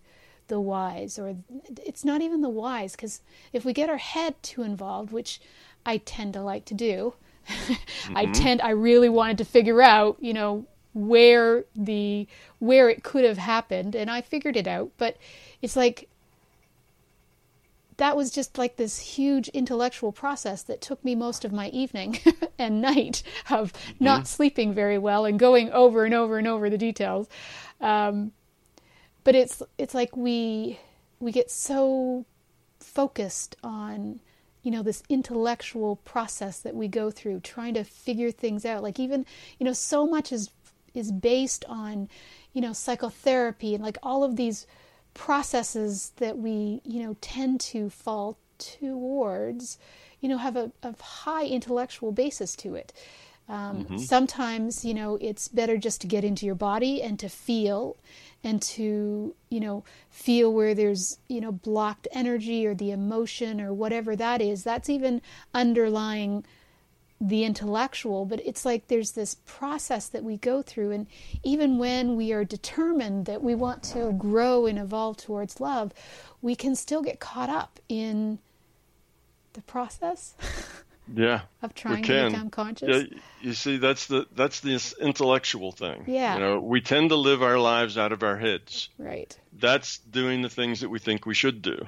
the whys, or it's not even the whys, because if we get our head too involved, which I tend to like to do, mm-hmm. I tend, I really wanted to figure out, you know, where the where it could have happened, and I figured it out. But it's like that was just like this huge intellectual process that took me most of my evening and night of mm-hmm. not sleeping very well and going over and over and over the details. Um, but it's it's like we we get so focused on you know this intellectual process that we go through trying to figure things out like even you know so much is is based on you know psychotherapy and like all of these processes that we, you know, tend to fall towards, you know, have a, a high intellectual basis to it. Um, mm-hmm. Sometimes, you know, it's better just to get into your body and to feel and to, you know, feel where there's, you know, blocked energy or the emotion or whatever that is. That's even underlying the intellectual, but it's like there's this process that we go through. And even when we are determined that we want to grow and evolve towards love, we can still get caught up in the process. Yeah, of trying to become conscious. Yeah, you see, that's the that's the intellectual thing. Yeah, you know, we tend to live our lives out of our heads. Right. That's doing the things that we think we should do,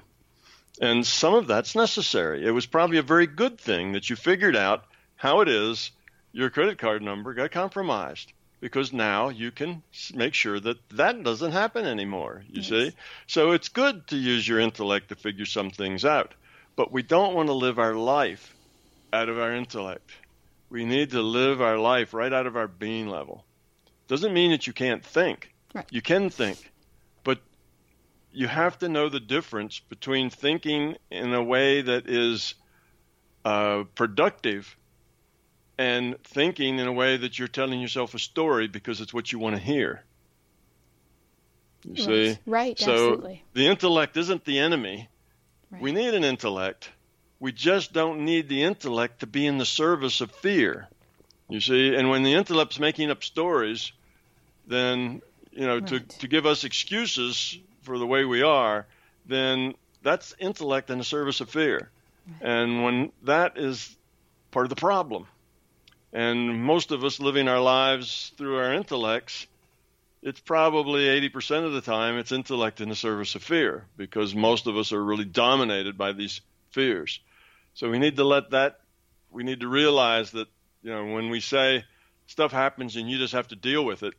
and some of that's necessary. It was probably a very good thing that you figured out how it is your credit card number got compromised because now you can make sure that that doesn't happen anymore. You yes. see? So it's good to use your intellect to figure some things out, but we don't want to live our life out of our intellect. we need to live our life right out of our being level. Doesn't mean that you can't think. Right. You can think, but you have to know the difference between thinking in a way that is uh, productive and thinking in a way that you're telling yourself a story because it's what you want to hear. You right. see? Right, so absolutely. the intellect isn't the enemy. Right. We need an intellect. We just don't need the intellect to be in the service of fear. You see? And when the intellect's making up stories, then, you know, to, Right. to give us excuses for the way we are, then that's intellect in the service of fear. And when that is part of the problem. And most of us living our lives through our intellects, it's probably 80% of the time it's intellect in the service of fear because most of us are really dominated by these fears. So we need to let that, we need to realize that, you know, when we say stuff happens and you just have to deal with it,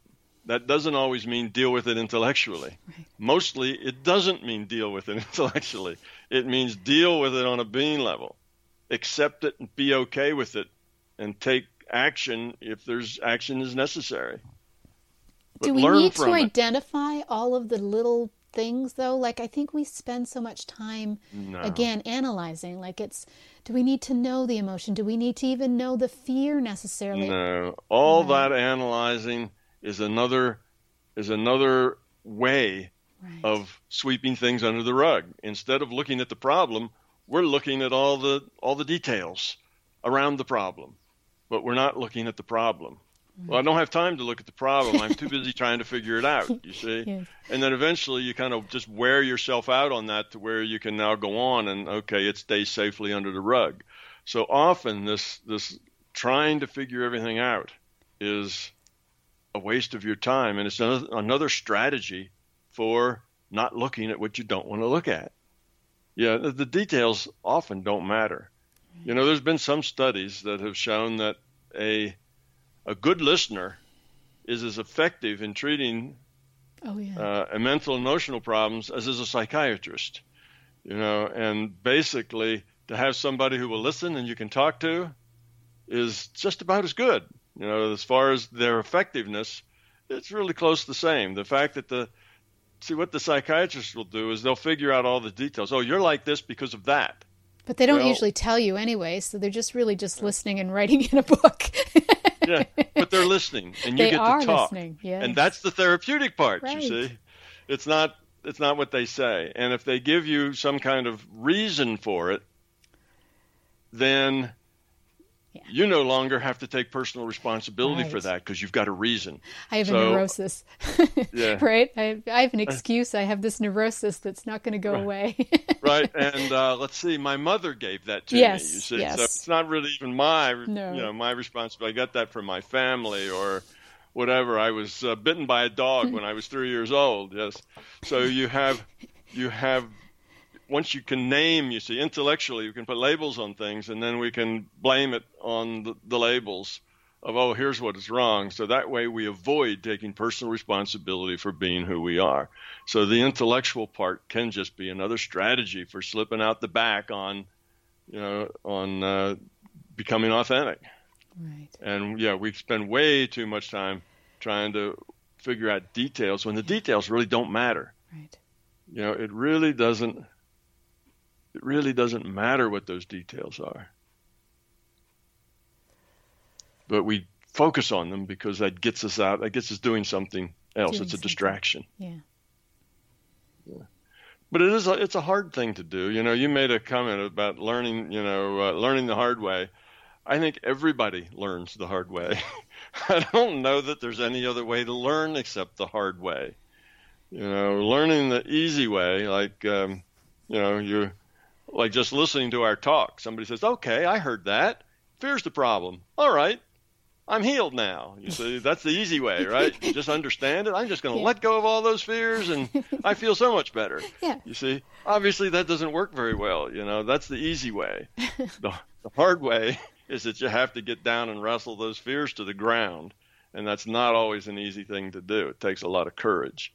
that doesn't always mean deal with it intellectually. Right. Mostly it doesn't mean deal with it intellectually. It means deal with it on a being level. Accept it and be okay with it and take action if there's action is necessary. But Do we need to it. identify all of the little things though? Like I think we spend so much time No. again analyzing. Like it's do we need to know the emotion? Do we need to even know the fear necessarily? No, all Right. that analyzing is another is another way Right. of sweeping things under the rug. Instead of looking at the problem, we're looking at all the all the details around the problem, but we're not looking at the problem. Well, I don't have time to look at the problem. I'm too busy trying to figure it out. You see, Yes. and then eventually you kind of just wear yourself out on that to where you can now go on and okay, it stays safely under the rug. So often this this trying to figure everything out is a waste of your time, and it's another, strategy for not looking at what you don't want to look at. Yeah, the details often don't matter. You know, there's been some studies that have shown that a a good listener is as effective in treating Oh yeah. uh, mental and emotional problems as is a psychiatrist. You know, and basically to have somebody who will listen and you can talk to is just about as good. You know, as far as their effectiveness, it's really close to the same. The fact that the see what the psychiatrist will do is they'll figure out all the details. Oh, you're like this because of that. But they don't well- usually tell you anyway, so they're just really just listening and writing in a book. Yeah, but they're listening, and you They get to talk, listening, yes. and that's the therapeutic part. Right. You see, it's not it's not what they say, and if they give you some kind of reason for it, then Yeah. you no longer have to take personal responsibility for that because you've got a reason. I have a neurosis. Yeah. right? I, I have an excuse. I have this neurosis that's not going to go away. right? And uh, let's see, my mother gave that to Yes, me. You see, yes. so it's not really even my, No. you know, my responsibility. I got that from my family or whatever. I was uh, bitten by a dog when I was three years old. Yes, so you have, you have. Once you can name, you see, intellectually, you can put labels on things, and then we can blame it on the, the labels of, oh, here's what is wrong. So that way we avoid taking personal responsibility for being who we are. So the intellectual part can just be another strategy for slipping out the back on, you know, on uh, becoming authentic. right. And yeah, we spend way too much time trying to figure out details when the details really don't matter. Right. You know, it really doesn't. It really doesn't matter what those details are. But we focus on them because that gets us out. That gets us doing something else. Doing it's a something. distraction. Yeah. But it is a, it's a hard thing to do. You know, you made a comment about learning, you know, uh, learning the hard way. I think everybody learns the hard way. I don't know that there's any other way to learn except the hard way. You know, learning the easy way, like, um, you know, you like just listening to our talk. Somebody says, "Okay, I heard that. Fear's the problem. All right, I'm healed now." You see, that's the easy way, right? You just understand it. I'm just going to Yeah. let go of all those fears, and I feel so much better. Yeah. You see, obviously that doesn't work very well. You know, that's the easy way. the, the hard way is that you have to get down and wrestle those fears to the ground, and that's not always an easy thing to do. It takes a lot of courage.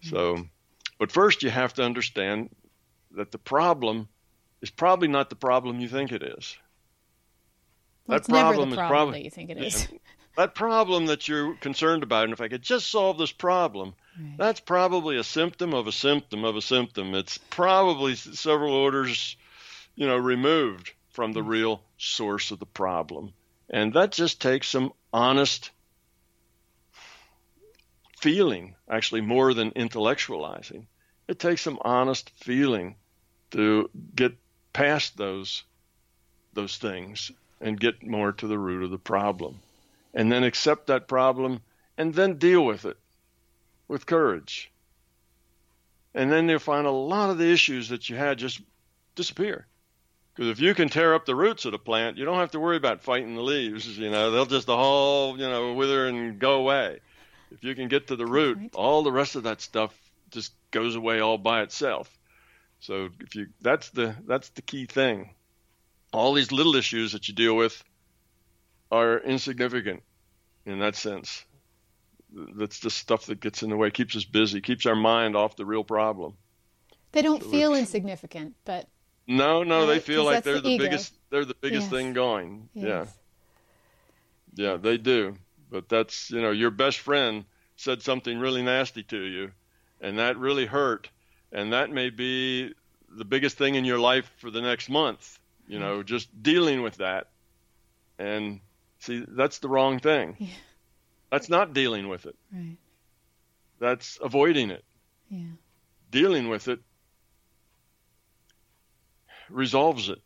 So, but first you have to understand that the problem is probably not the problem you think it is. Well, that never problem is probably that you think it is. that problem that you're concerned about, and if I could just solve this problem, Right. that's probably a symptom of a symptom of a symptom. It's probably several orders, you know, removed from the mm. real source of the problem. And that just takes some honest feeling, actually more than intellectualizing. It takes some honest feeling to get past those those things and get more to the root of the problem. And then accept that problem and then deal with it with courage. And then you'll find a lot of the issues that you had just disappear. Because if you can tear up the roots of the plant, you don't have to worry about fighting the leaves. You know, they'll just all, you know, wither and go away. If you can get to the root, point. all the rest of that stuff just goes away all by itself. So if you that's the that's the key thing. All these little issues that you deal with are insignificant in that sense. That's the stuff that gets in the way, keeps us busy, keeps our mind off the real problem. They don't So feel insignificant, but No, no, they uh, feel like they're the the, biggest they're the biggest Yes. thing going. Yeah. Yeah, they do. But that's, you know, your best friend said something really nasty to you and that really hurt and that may be the biggest thing in your life for the next month, you know, mm-hmm. just dealing with that. And see, that's the wrong thing. Yeah. That's not dealing with it. Right. That's avoiding it. Yeah. Dealing with it resolves it.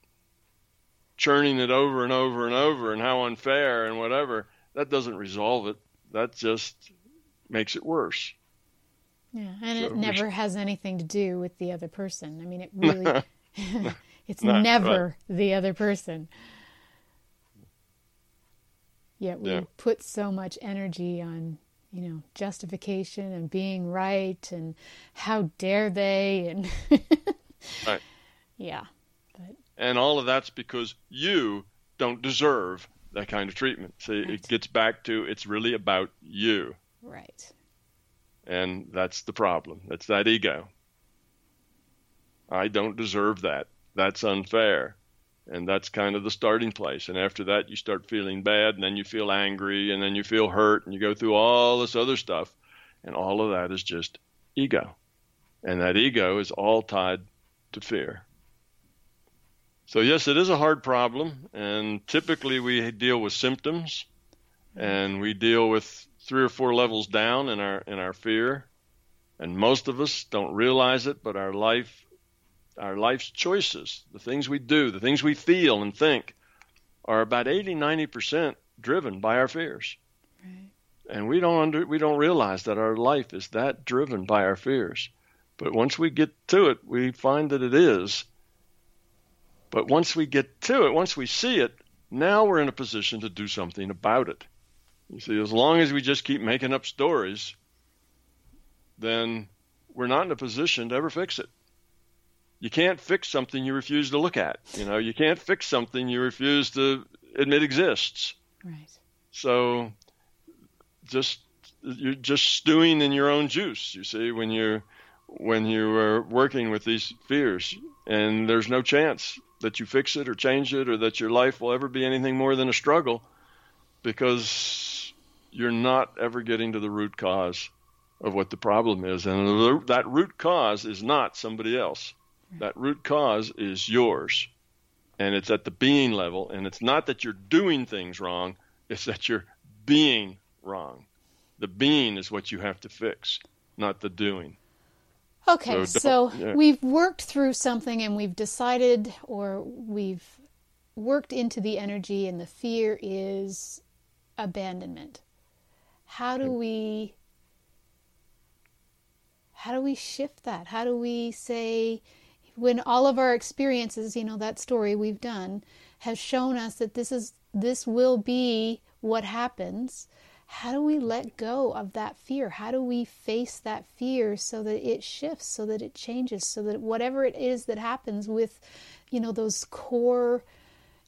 Churning it over and over and over and how unfair and whatever, that doesn't resolve it. That just makes it worse. Yeah, and So it never has anything to do with the other person. I mean, it really, it's never the other person. Yet we Yeah. put so much energy on, you know, justification and being right and how dare they and Right. yeah, but And all of that's because you don't deserve that kind of treatment. See, Right. it gets back to it's really about you. right, And that's the problem. That's that ego. I don't deserve that. That's unfair. And that's kind of the starting place. And after that, you start feeling bad, and then you feel angry, and then you feel hurt, and you go through all this other stuff. And all of that is just ego. And that ego is all tied to fear. So, yes, it is a hard problem. And typically, we deal with symptoms, and we deal with three or four levels down in our in our fear. And most of us don't realize it but our life our life's choices the things we do the things we feel and think are about 80 90% driven by our fears. Right, and we don't under we don't realize that our life is that driven by our fears. But once we get to it we find that it is. But once we get to it once we see it now we're in a position to do something about it you see as long as we just keep making up stories then we're not in a position to ever fix it. You can't fix something you refuse to look at you know? You can't fix something you refuse to admit exists. Right, so just you're just stewing in your own juice, you see, when you when you are working with these fears. And there's no chance that you fix it or change it or that your life will ever be anything more than a struggle because you're not ever getting to the root cause of what the problem is and that root cause is not somebody else. That root cause is yours. And it's at the being level and it's not that you're doing things wrong, it's that you're being wrong. The being is what you have to fix, not the doing. Okay, So so, yeah. we've worked through something and we've decided or we've worked into the energy and the fear is abandonment. How do we how do we shift that? How do we say when all of our experiences, you know, that story we've done has shown us that this is this will be what happens. How do we let go of that fear? How do we face that fear so that it shifts, so that it changes, so that whatever it is that happens with, you know, those core,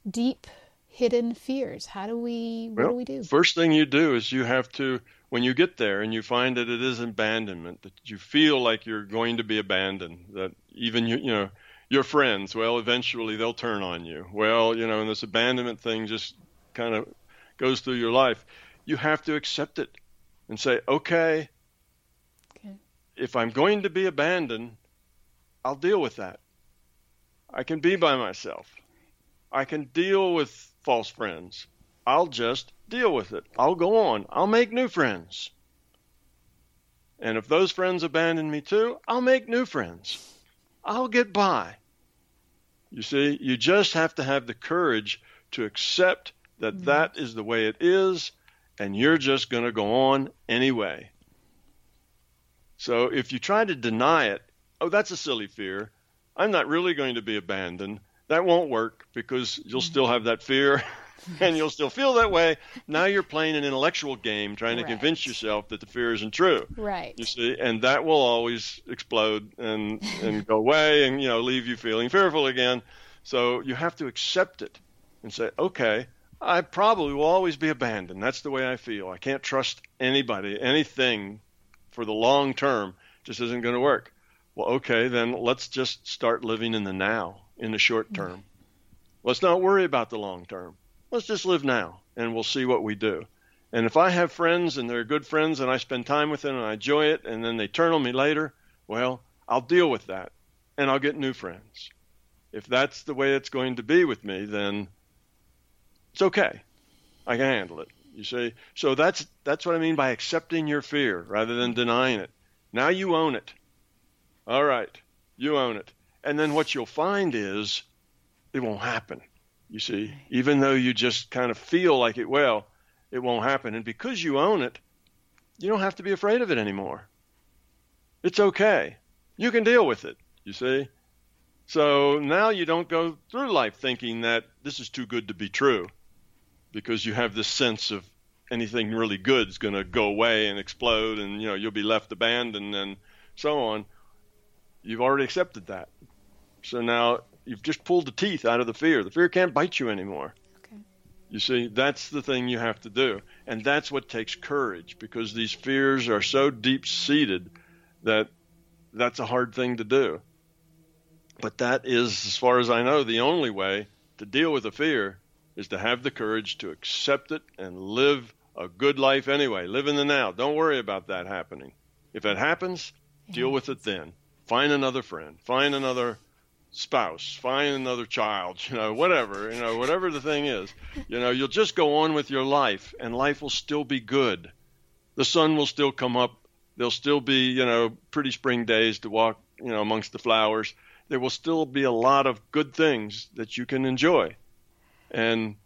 deep, hidden fears, how do we, what Well, do we do? First thing you do is you have to, when you get there and you find that it is abandonment, that you feel like you're going to be abandoned, that even you, you know, your friends, well, eventually they'll turn on you. Well, you know, and this abandonment thing just kind of goes through your life, you have to accept it and say, okay, okay, if I'm going to be abandoned, I'll deal with that. I can be by myself. I can deal with false friends. I'll just deal with it. I'll go on. I'll make new friends. And if those friends abandon me too, I'll make new friends. I'll get by. You see, you just have to have the courage to accept that mm-hmm. that is the way it is, and you're just going to go on anyway. So if you try to deny it, oh, that's a silly fear. I'm not really going to be abandoned. That won't work because you'll mm-hmm. still have that fear and you'll still feel that way. Now you're playing an intellectual game trying to right. convince yourself that the fear isn't true. Right. You see, and that will always explode and and go away and you know leave you feeling fearful again. So you have to accept it and say, okay, I probably will always be abandoned. That's the way I feel. I can't trust anybody, anything for the long term just isn't going to work. Well, okay, then let's just start living in the now, in the short mm-hmm. term. Let's not worry about the long term let's just live now and we'll see what we do. And if I have friends and they're good friends and I spend time with them and I enjoy it and then they turn on me later, well, I'll deal with that and I'll get new friends. If that's the way it's going to be with me, then it's okay. I can handle it. You see? So that's that's what I mean by accepting your fear rather than denying it. Now you own it. All right. You own it. And then what you'll find is it won't happen. You see, even though you just kind of feel like it, well, it won't happen. And because you own it, you don't have to be afraid of it anymore. It's okay. You can deal with it, you see. So now you don't go through life thinking that this is too good to be true because you have this sense of anything really good is going to go away and explode and you know you'll be left abandoned and so on. You've already accepted that. So now you've just pulled the teeth out of the fear. The fear can't bite you anymore. Okay. You see, that's the thing you have to do. And that's what takes courage because these fears are so deep seated that that's a hard thing to do. But that is, as far as I know, the only way to deal with a fear is to have the courage to accept it and live a good life anyway. Live in the now. Don't worry about that happening. If it happens, deal with it then. Find another friend. Find another spouse, find another child, you know, whatever, you know, whatever the thing is, you know, you'll just go on with your life and life will still be good. The sun will still come up. There'll still be, you know, pretty spring days to walk, you know, amongst the flowers. There will still be a lot of good things that you can enjoy. And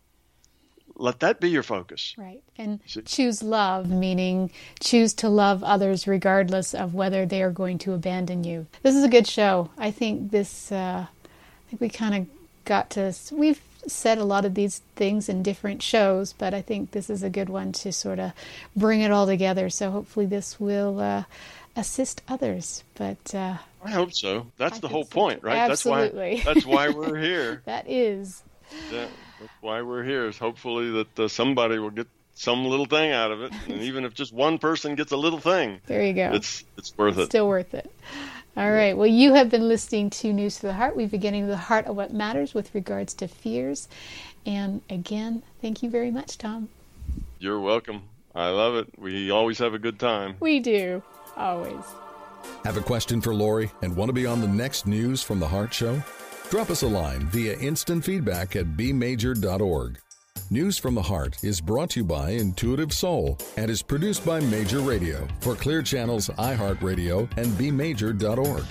let that be your focus. Right. And choose love, meaning choose to love others regardless of whether they are going to abandon you. This is a good show. I think this, uh, I think we kind of got to, we've said a lot of these things in different shows, but I think this is a good one to sort of bring it all together. So hopefully this will uh, assist others. But uh, I hope so. That's I the whole so. point, right? Absolutely. That's why, that's why we're here. that is. Yeah. That's why we're here. Is hopefully that uh, somebody will get some little thing out of it, and even if just one person gets a little thing, there you go. It's it's worth it's it. Still worth it. All right. Well, you have been listening to News to the Heart. We've been getting to the heart of what matters with regards to fears. And again, thank you very much, Tom. You're welcome. I love it. We always have a good time. We do. Always. Have a question for Laurie and want to be on the next News from the Heart show? Drop us a line via instant feedback at bmajor.org. News from the Heart is brought to you by Intuitive Soul and is produced by Major Radio for Clear Channels, iHeartRadio, and bmajor.org.